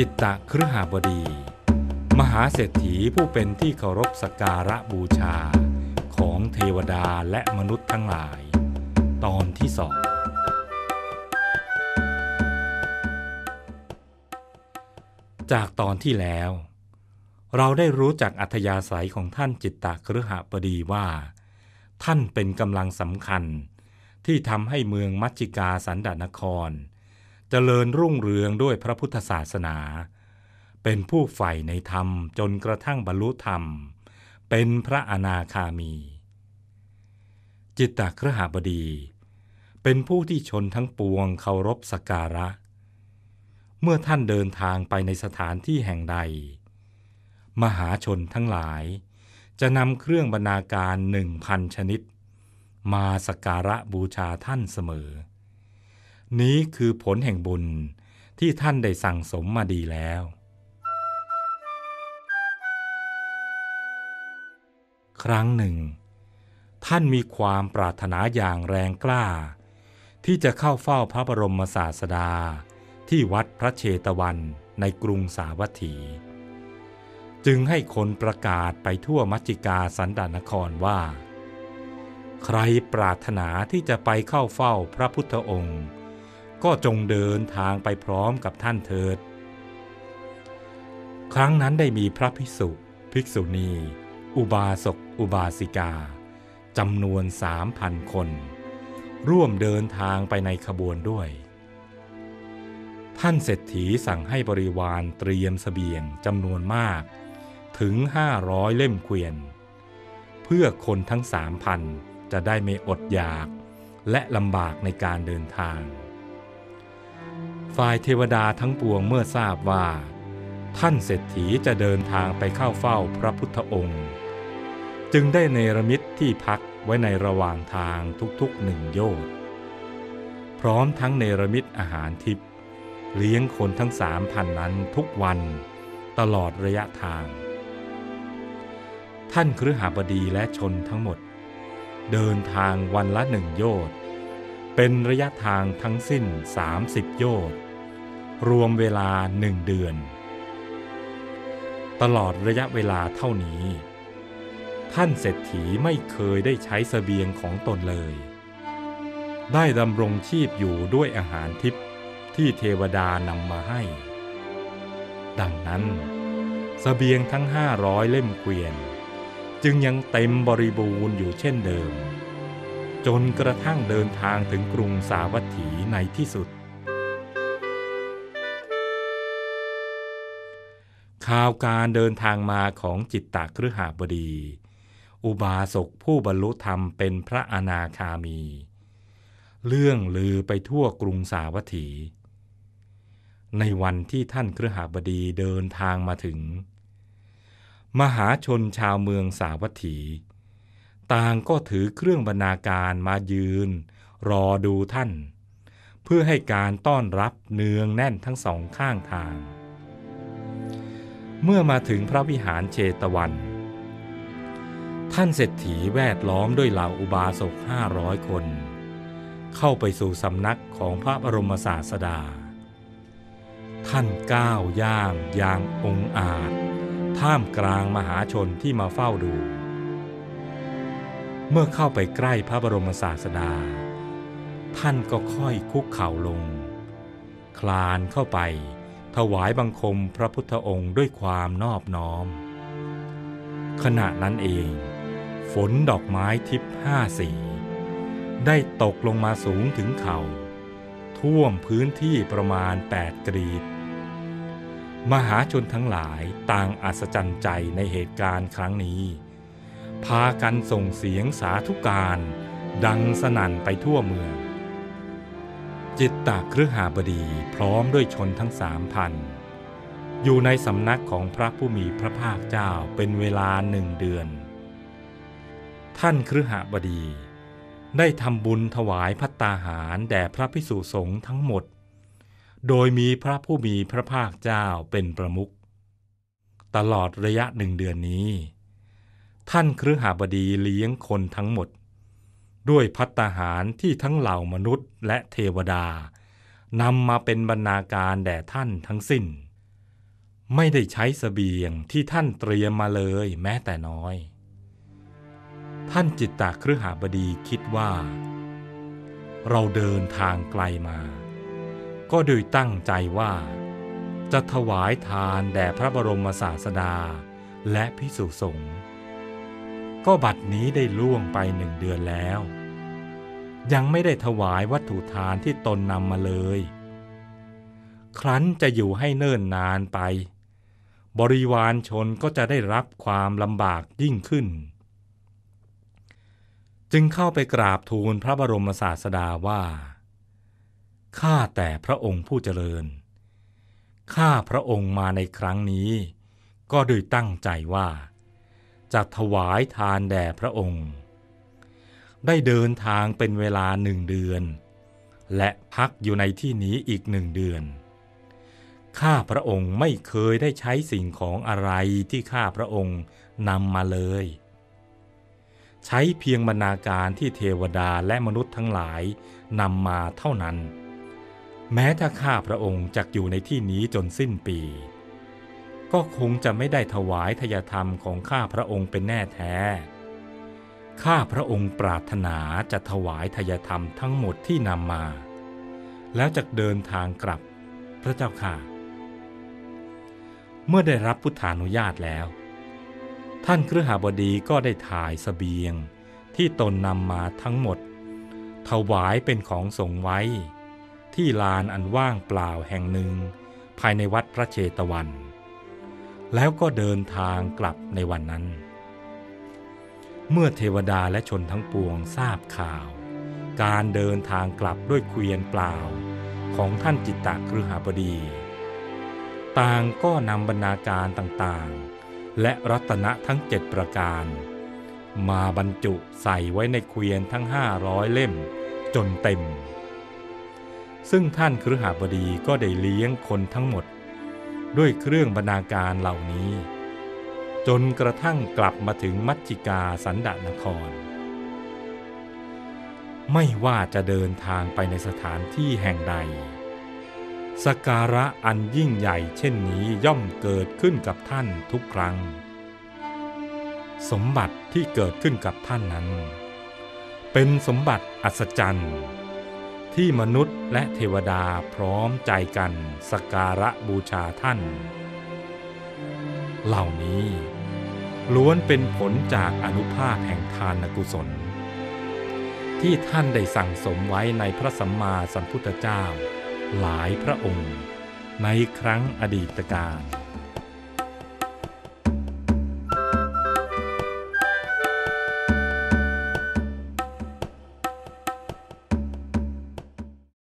จิตตะครหบดี มหาเศรษฐีผู้เป็นที่เคารพสักการะบูชาของเทวดาและมนุษย์ทั้งหลาย ตอนที่สองจากตอนที่แล้ว เราได้รู้จักอัธยาศัยของท่านจิตตะครหบดีว่า ท่านเป็นกำลังสำคัญที่ทำให้เมืองมัจจิกาสันดานคร เจริญรุ่งเรืองด้วยพระพุทธศาสนา เป็นผู้ใฝ่ในธรรมจนกระทั่งบรรลุธรรม เป็นพระอนาคามี จิตตครหบดี เป็นผู้ที่ชนทั้งปวงเคารพสักการะ เมื่อท่านเดินทางไปในสถานที่แห่งใด มหาชนทั้งหลาย จะนำเครื่องบรรณาการหนึ่งพันชนิด มาสักการะบูชาท่านเสมอ นี้คือผลแห่งบุญที่ท่านได้สั่งสมมาดีแล้ว ครั้งหนึ่ง ท่านมีความปรารถนาอย่างแรงกล้า ที่จะเข้าเฝ้าพระบรมศาสดา ที่วัดพระเชตวันในกรุงสาวัตถี จึงให้คนประกาศไปทั่วมัจจิกาสันดานครว่า ใครปรารถนาที่จะไปเข้าเฝ้าพระพุทธองค์ ก็จงเดินทางไปพร้อมกับท่านเถิด ครั้งนั้นได้มีพระภิกษุ ภิกษุณี อุบาสก อุบาสิกาจำนวนสามพันคน ร่วมเดินทางไปในขบวนด้วย ท่านเศรษฐีสั่งให้บริวารเตรียมสเสบียงจำนวนมากถึงห้าร้อยเล่มเกวียน เพื่อคนทั้งสามพันจะได้ไม่อดอยากและลำบากในการเดินทาง ฝ่ายเทวดาทั้งปวงเมื่อทราบว่า ท่านเศรษฐีจะเดินทางไปเข้าเฝ้าพระพุทธองค์ จึงได้เนรมิตที่พักไว้ในระหว่างทางทุกๆหนึ่งโยชน์พร้อมทั้งเนรมิตอาหารทิพย์เลี้ยงคนทั้งสามพันนั้นทุกวันตลอดระยะทาง ท่านครหบดีและชนทั้งหมด เดินทางวันละหนึ่งโยชน์เป็นระยะทางทั้งสิ้น 30 โยชน์ รวมเวลาหนึ่งเดือน ตลอดระยะเวลาเท่านี้ ท่านเศรษฐีไม่เคยได้ใช้สเสบียงของตนเลย ได้ดำรงชีพอยู่ด้วยอาหารทิพย์ที่เทวดานำมาให้ ดังนั้นสเสบียงทั้งห้าร้อยเล่มเกวียน จึงยังเต็มบริบูรณ์อยู่เช่นเดิม จนกระทั่งเดินทางถึงกรุงสาวัตถีในที่สุด ข่าวการเดินทางมาของจิตตครหาบดี อุบาสกผู้บรรลุธรรมเป็นพระอนาคามี เรื่องลือไปทั่วกรุงสาวัตถี ในวันที่ท่านครหาบดีเดินทางมาถึง มหาชนชาวเมืองสาวัตถี ต่างก็ถือเครื่องบรรณาการมายืน รอดูท่าน เพื่อให้การต้อนรับเนืองแน่นทั้งสองข้างทาง เมื่อมาถึงพระวิหารเชตวัน ท่านเศรษฐีแวดล้อมด้วยเหล่าอุบาสกห้าร้อยคน เข้าไปสู่สำนักของพระบรมศาสดา ท่านก้าวย่างอย่างองอาจ ท่ามกลางมหาชนที่มาเฝ้าดู เมื่อเข้าไปใกล้พระบรมศาสดา ท่านก็ค่อยคุกเข่าลง คลานเข้าไป ถวายบังคมพระพุทธองค์ด้วยความนอบน้อม ขณะนั้นเอง ฝนดอกไม้ทิพห้าสี ได้ตกลงมาสูงถึงเขา่า ท่วมพื้นที่ประมาณแปดกรีด มหาชนทั้งหลายต่างอัศจรรย์ใจในเหตุการณ์ครั้งนี้ พากันส่งเสียงสาธุการ ดังสนั่นไปทั่วเมือง จิตตครหาบดีพร้อมด้วยชนทั้งสามพันอยู่ในสำนักของพระผู้มีพระภาคเจ้าเป็นเวลาหนึ่งเดือน ท่านครหบดี ได้ทำบุญถวายพัตตาหารแด่พระพิสุสงฆ์ทั้งหมด โดยมีพระผู้มีพระภาคเจ้าเป็นประมุขตลอดระยะหนึ่งเดือนนี้ ท่านครหาบดีเลี้ยงคนทั้งหมด ด้วยพัตตาหารที่ทั้งเหล่ามนุษย์และเทวดานำมาเป็นบรรณาการแด่ท่านทั้งสิ้น ไม่ได้ใช้สเสบียงที่ท่านเตรียมมาเลยแม้แต่น้อย ท่านจิตตครหาบดีคิดว่า เราเดินทางไกลมา ก็โดยตั้งใจว่า จะถวายทานแด่พระบรมศาสดาและพิสุสงฆ์ก็บัดนี้ได้ล่วงไปหนึ่งเดือนแล้ว ยังไม่ได้ถวายวัตถุทานที่ตนนำมาเลย ครั้นจะอยู่ให้เนิ่นนานไป บริวารชนก็จะได้รับความลำบากยิ่งขึ้น จึงเข้าไปกราบทูลพระบรมศาสดาว่า ข้าแต่พระองค์ผู้เจริญ ข้าพระองค์มาในครั้งนี้ ก็โดยตั้งใจว่า จะถวายทานแด่พระองค์ ได้เดินทางเป็นเวลาหนึ่งเดือน และพักอยู่ในที่นี้อีกหนึ่งเดือน ข้าพระองค์ไม่เคยได้ใช้สิ่งของอะไรที่ข้าพระองค์นำมาเลย ใช้เพียงบรรณาการที่เทวดาและมนุษย์ทั้งหลายนำมาเท่านั้น แม้ถ้าข้าพระองค์จะอยู่ในที่นี้จนสิ้นปี ก็คงจะไม่ได้ถวายทยธรรมของข้าพระองค์เป็นแน่แท้ ข้าพระองค์ปรารถนาจะถวายทยธรรมทั้งหมดที่นำมา แล้วจะเดินทางกลับพระเจ้าค่ะ เมื่อได้รับพุทธานุญาตแล้ว ท่านเครือหาบดีก็ได้ถ่ายสเสบียงที่ตนนำมาทั้งหมด ถวายเป็นของสงไว้ ที่ลานอันว่างเปล่าแห่งหนึ่ง ภายในวัดพระเชตวัน แล้วก็เดินทางกลับในวันนั้น เมื่อเทวดาและชนทั้งปวงทราบข่าว การเดินทางกลับด้วยเกวียนเปล่า ของท่านจิตตะครือหาบดี ต่างก็นำบรรณาการต่างๆ และรัตนะทั้งเจ็ดประการ มาบรรจุใส่ไว้ในเกวียนทั้งห้าร้อยเล่มจนเต็ม ซึ่งท่านครือหาบดีก็ได้เลี้ยงคนทั้งหมด ด้วยเครื่องบรรณาการเหล่านี้ จนกระทั่งกลับมาถึงมัจจิกาสันดานคร ไม่ว่าจะเดินทางไปในสถานที่แห่งใด สการะอันยิ่งใหญ่เช่นนี้ย่อมเกิดขึ้นกับท่านทุกครั้ง สมบัติที่เกิดขึ้นกับท่านนั้น เป็นสมบัติอัศจรรย์ ที่มนุษย์และเทวดาพร้อมใจกันสการะบูชาท่านเหล่านี้ ล้วนเป็นผลจากอนุภาพแห่งทานกุศล ที่ท่านได้สั่งสมไว้ในพระสัมมาสัมพุทธเจ้า หลายพระองค์ ในครั้งอดีตการ